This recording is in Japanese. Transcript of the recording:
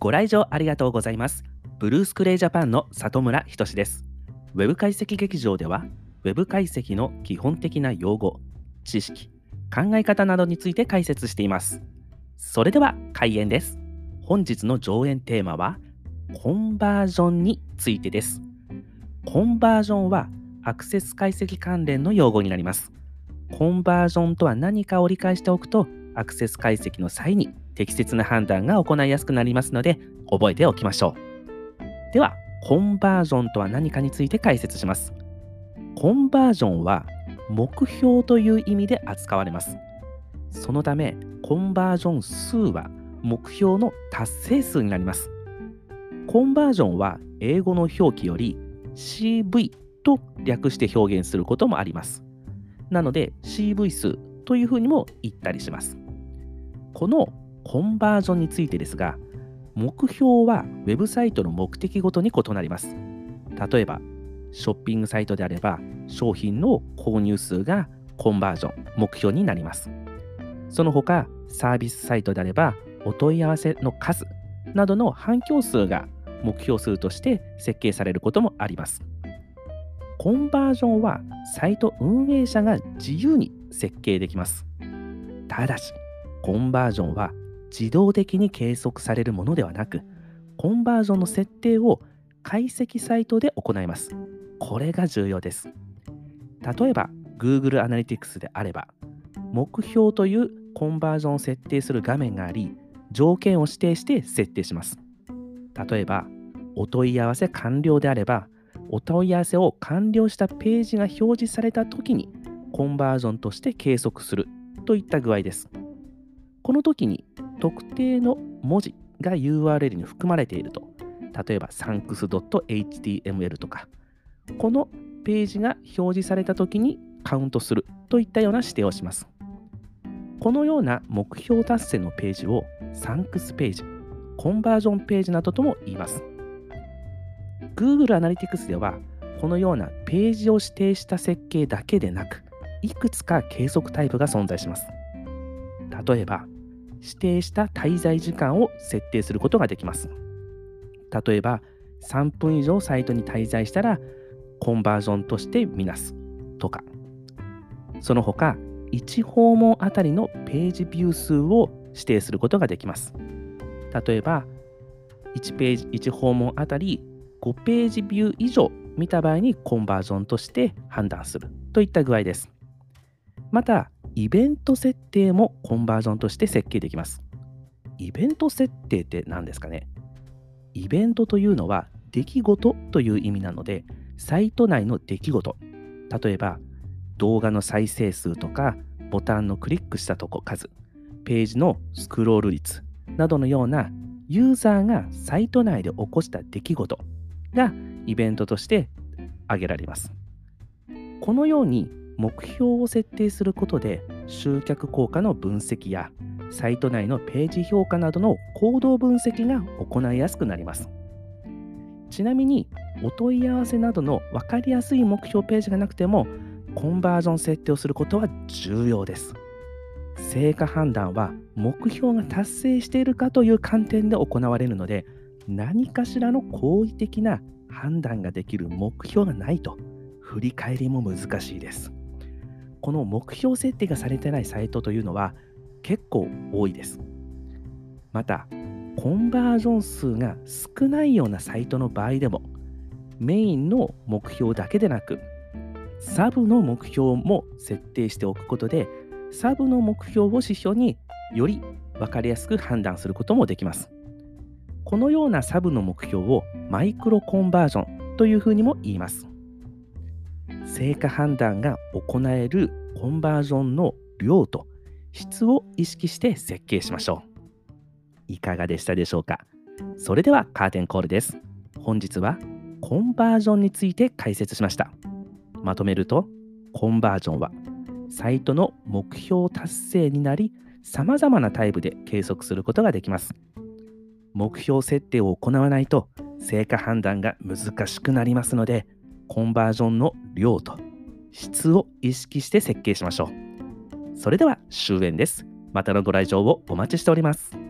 ご来場ありがとうございます。ブルースクレイジャパンの里村仁です。ウェブ解析劇場では、ウェブ解析の基本的な用語、知識、考え方などについて解説しています。それでは開演です。本日の上演テーマは、コンバージョンについてです。コンバージョンはアクセス解析関連の用語になります。コンバージョンとは何かを理解しておくと、アクセス解析の際に適切な判断が行いやすくなりますので、覚えておきましょう。では、コンバージョンとは何かについて解説します。コンバージョンは目標という意味で扱われます。そのため、コンバージョン数は目標の達成数になります。コンバージョンは英語の表記より CV と略して表現することもあります。なので CV 数というふうにも言ったりします。このコンバージョンについてですが、目標はウェブサイトの目的ごとに異なります。例えば、ショッピングサイトであれば、商品の購入数がコンバージョン、目標になります。その他、サービスサイトであれば、お問い合わせの数などの反響数が目標数として設計されることもあります。コンバージョンはサイト運営者が自由に設計できます。ただし、コンバージョンは自動的に計測されるものではなく、コンバージョンの設定を解析サイトで行います。これが重要です。例えば、Google Analytics であれば、目標というコンバージョンを設定する画面があり、条件を指定して設定します。例えば、お問い合わせ完了であれば、お問い合わせを完了したページが表示されたときに、コンバージョンとして計測するといった具合です。この時に特定の文字が URL に含まれていると、例えば thanks.html とか、このページが表示された時にカウントするといったような指定をします。このような目標達成のページを Thanks ページ、コンバージョンページなどとも言います。Google Analytics では、このようなページを指定した設計だけでなく、いくつか計測タイプが存在します。例えば、指定した滞在時間を設定することができます。例えば、3分以上サイトに滞在したら、コンバージョンとしてみなすとか、その他、1訪問あたりのページビュー数を指定することができます。例えば、1ページ、1訪問あたり5ページビュー以上見た場合にコンバージョンとして判断するといった具合です。また、イベント設定もコンバージョンとして設計できます。イベント設定って何ですかね？イベントというのは出来事という意味なので、サイト内の出来事、例えば動画の再生数とか、ボタンのクリックしたとこ数、ページのスクロール率などのようなユーザーがサイト内で起こした出来事がイベントとして挙げられます。このように目標を設定することで集客効果の分析やサイト内のページ評価などの行動分析が行いやすくなります。ちなみにお問い合わせなどの分かりやすい目標ページがなくてもコンバージョン設定をすることは重要です。成果判断は目標が達成しているかという観点で行われるので何かしらの好意的な判断ができる目標がないと振り返りも難しいです。この目標設定がされてないサイトというのは結構多いです。また、コンバージョン数が少ないようなサイトの場合でも、メインの目標だけでなく、サブの目標も設定しておくことで、サブの目標を指標により分かりやすく判断することもできます。このようなサブの目標をマイクロコンバージョンというふうにも言います。成果判断が行えるコンバージョンの量と質を意識して設計しましょう。いかがでしたでしょうか？それではカーテンコールです。本日はコンバージョンについて解説しました。まとめると、コンバージョンはサイトの目標達成になり、様々なタイプで計測することができます。目標設定を行わないと成果判断が難しくなりますので、コンバージョンの量と質を意識して設計しましょう。それでは終演です。またのご来場をお待ちしております。